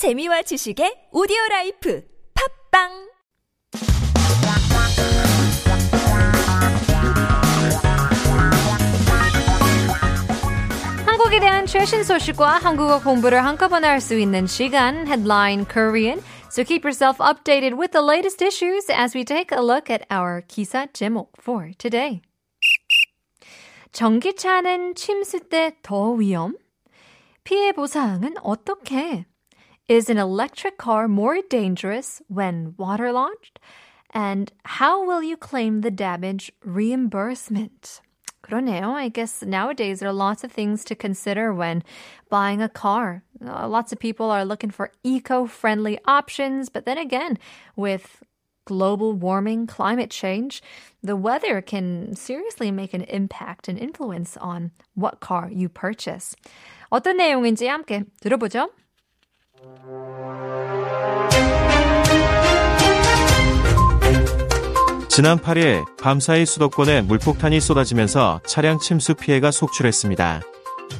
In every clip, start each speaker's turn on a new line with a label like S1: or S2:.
S1: 재미와 지식의 오디오 라이프 팝빵
S2: 한국에 대한 최신 소식과 한국어 공부를 한꺼번에 할 수 있는 시간 Headline Korean. So keep yourself updated with the latest issues as we take a look at our 기사 제목 for today. 전기차는 침수 때 더 위험? 피해 보상은 어떻게? Is an electric car more dangerous when waterlogged? And how will you claim the damage reimbursement? 그러네요. I guess nowadays there are lots of things to consider when buying a car. Uh, lots of people are looking for eco-friendly options, but then again, with global warming, climate change, the weather can seriously make an impact and influence on what car you purchase. 어떤 내용인지 함께 들어보죠.
S3: 지난 8일 밤사이 수도권에 물폭탄이 쏟아지면서 차량 침수 피해가 속출했습니다.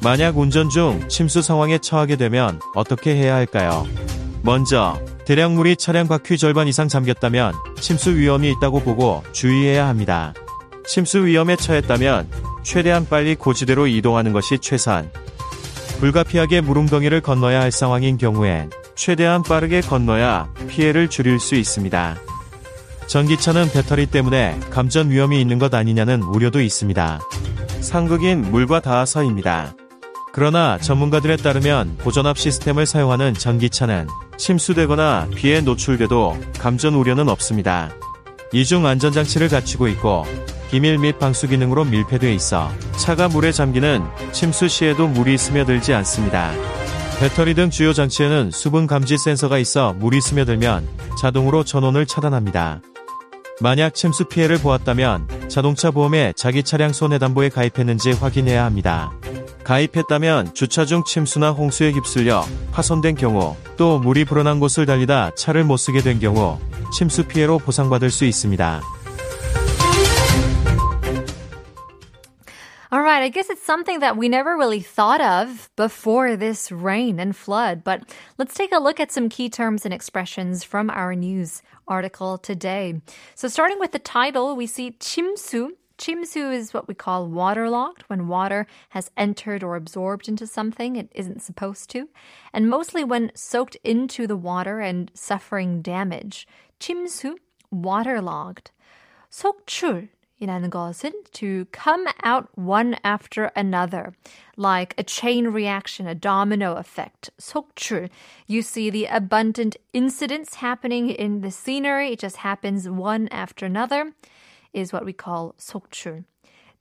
S3: 만약 운전 중 침수 상황에 처하게 되면 어떻게 해야 할까요? 먼저 대량 물이 차량 바퀴 절반 이상 잠겼다면 침수 위험이 있다고 보고 주의해야 합니다. 침수 위험에 처했다면 최대한 빨리 고지대로 이동하는 것이 최선. 불가피하게 물웅덩이를 건너야 할 상황인 경우엔 최대한 빠르게 건너야 피해를 줄일 수 있습니다. 전기차는 배터리 때문에 감전 위험이 있는 것 아니냐는 우려도 있습니다. 상극인 물과 닿아서입니다. 그러나 전문가들에 따르면 보전압 시스템을 사용하는 전기차는 침수되거나 비에 노출돼도 감전 우려는 없습니다. 이중 안전장치를 갖추고 있고 기밀 및 방수 기능으로 밀폐돼 있어 차가 물에 잠기는 침수 시에도 물이 스며들지 않습니다. 배터리 등 주요 장치에는 수분 감지 센서가 있어 물이 스며들면 자동으로 전원을 차단합니다. 만약 침수 피해를 보았다면 자동차 보험에 자기 차량 손해담보에 가입했는지 확인해야 합니다. 가입했다면 주차 중 침수나 홍수에 휩쓸려 파손된 경우 또 물이 불어난 곳을 달리다 차를 못 쓰게 된 경우 침수 피해로 보상받을 수 있습니다.
S2: right, I guess it's something that we never really thought of before this rain and flood, but let's take a look at some key terms and expressions from our news article today. So starting with the title, we see 침수. Chimsu is what we call waterlogged, when water has entered or absorbed into something it isn't supposed to, and mostly when soaked into the water and suffering damage. 침수, waterlogged. 속출, 이라는 것은 to come out one after another, like a chain reaction, a domino effect. 속출. You see the abundant incidents happening in the scenery. It just happens one after another, is what we call 속출.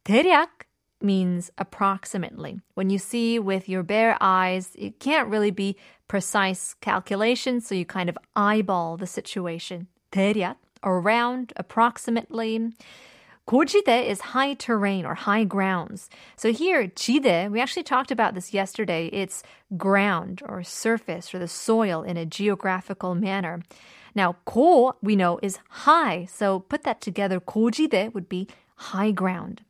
S2: 대략 means approximately. When you see with your bare eyes, it can't really be precise calculation, so you kind of eyeball the situation. 대략, around, approximately. Gojide is high terrain or high grounds. So here, jide, we actually talked about this yesterday. It's ground or surface or the soil in a geographical manner. Now, ko, we know, is high. So put that together, gojide would be high ground.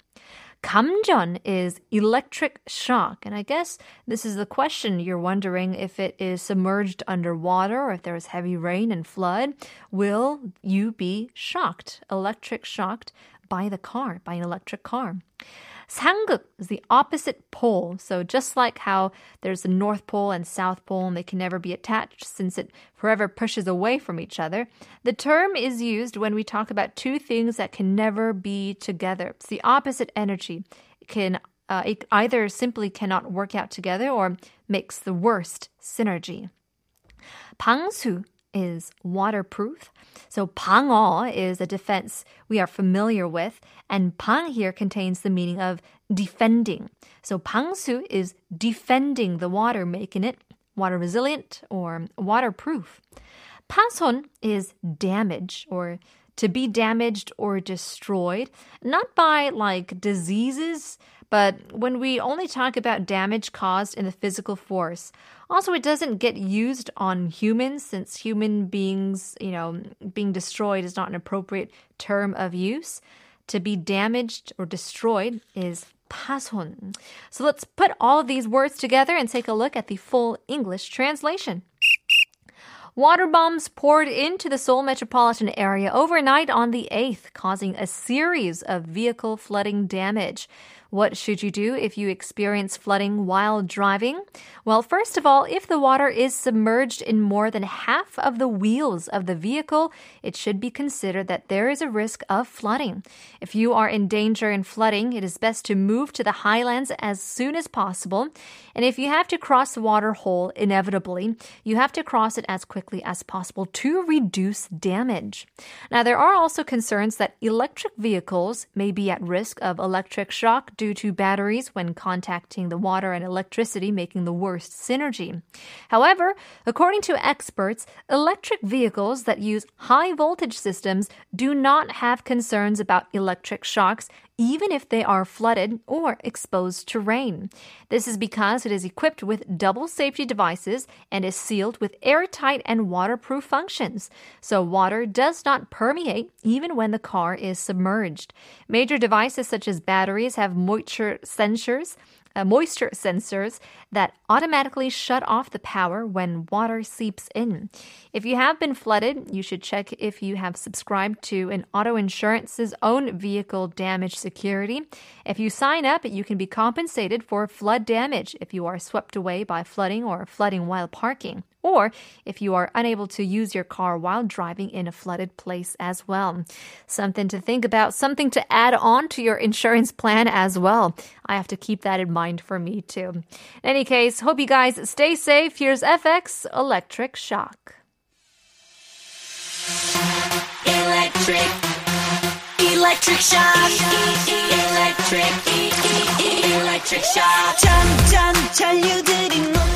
S2: Kamjon is electric shock. And I guess this is the question. You're wondering if it is submerged underwater or if there is heavy rain and flood, will you be shocked, electric shocked by the car, by an electric car. 상극 is the opposite pole. So just like how there's the North Pole and South Pole and they can never be attached since it forever pushes away from each other, the term is used when we talk about two things that can never be together. It's the opposite energy. It can uh, it either simply cannot work out together or makes the worst synergy. 방수 is waterproof. So 방어 is a defense we are familiar with, and 방 here contains the meaning of defending. So 방수 is defending the water, making it water resilient or waterproof. 파손 is damage or to be damaged or destroyed, not by like diseases, but when we only talk about damage caused in the physical force. Also, it doesn't get used on humans since human beings, you know, being destroyed is not an appropriate term of use. To be damaged or destroyed is 파손. So let's put all of these words together and take a look at the full English translation. Water bombs poured into the Seoul metropolitan area overnight on the 8th, causing a series of vehicle flooding damage. What should you do if you experience flooding while driving? Well, first of all, if the water is submerged in more than half of the wheels of the vehicle, it should be considered that there is a risk of flooding. If you are in danger in flooding, it is best to move to the highlands as soon as possible. And if you have to cross the water hole inevitably, you have to cross it as quickly as possible to reduce damage. Now, there are also concerns that electric vehicles may be at risk of electric shock due to batteries when contacting the water and electricity, making the worst synergy. However, according to experts, electric vehicles that use high voltage systems do not have concerns about electric shocks even if they are flooded or exposed to rain. This is because it is equipped with double safety devices and is sealed with airtight and waterproof functions. So water does not permeate even when the car is submerged. Major devices such as batteries have moisture sensors uh, moisture sensors that automatically shut off the power when water seeps in. If you have been flooded, you should check if you have subscribed to an auto insurance's own vehicle damage security. If you sign up, you can be compensated for flood damage if you are swept away by flooding or flooding while parking or if you are unable to use your car while driving in a flooded place as well. Something to think about, something to add on to your insurance plan as well. I have to keep that in mind for me too. In any case, hope you guys stay safe. Here's f(x) Electric Shock.
S4: Electric, electric shock, electric, electric shock. 참, 참,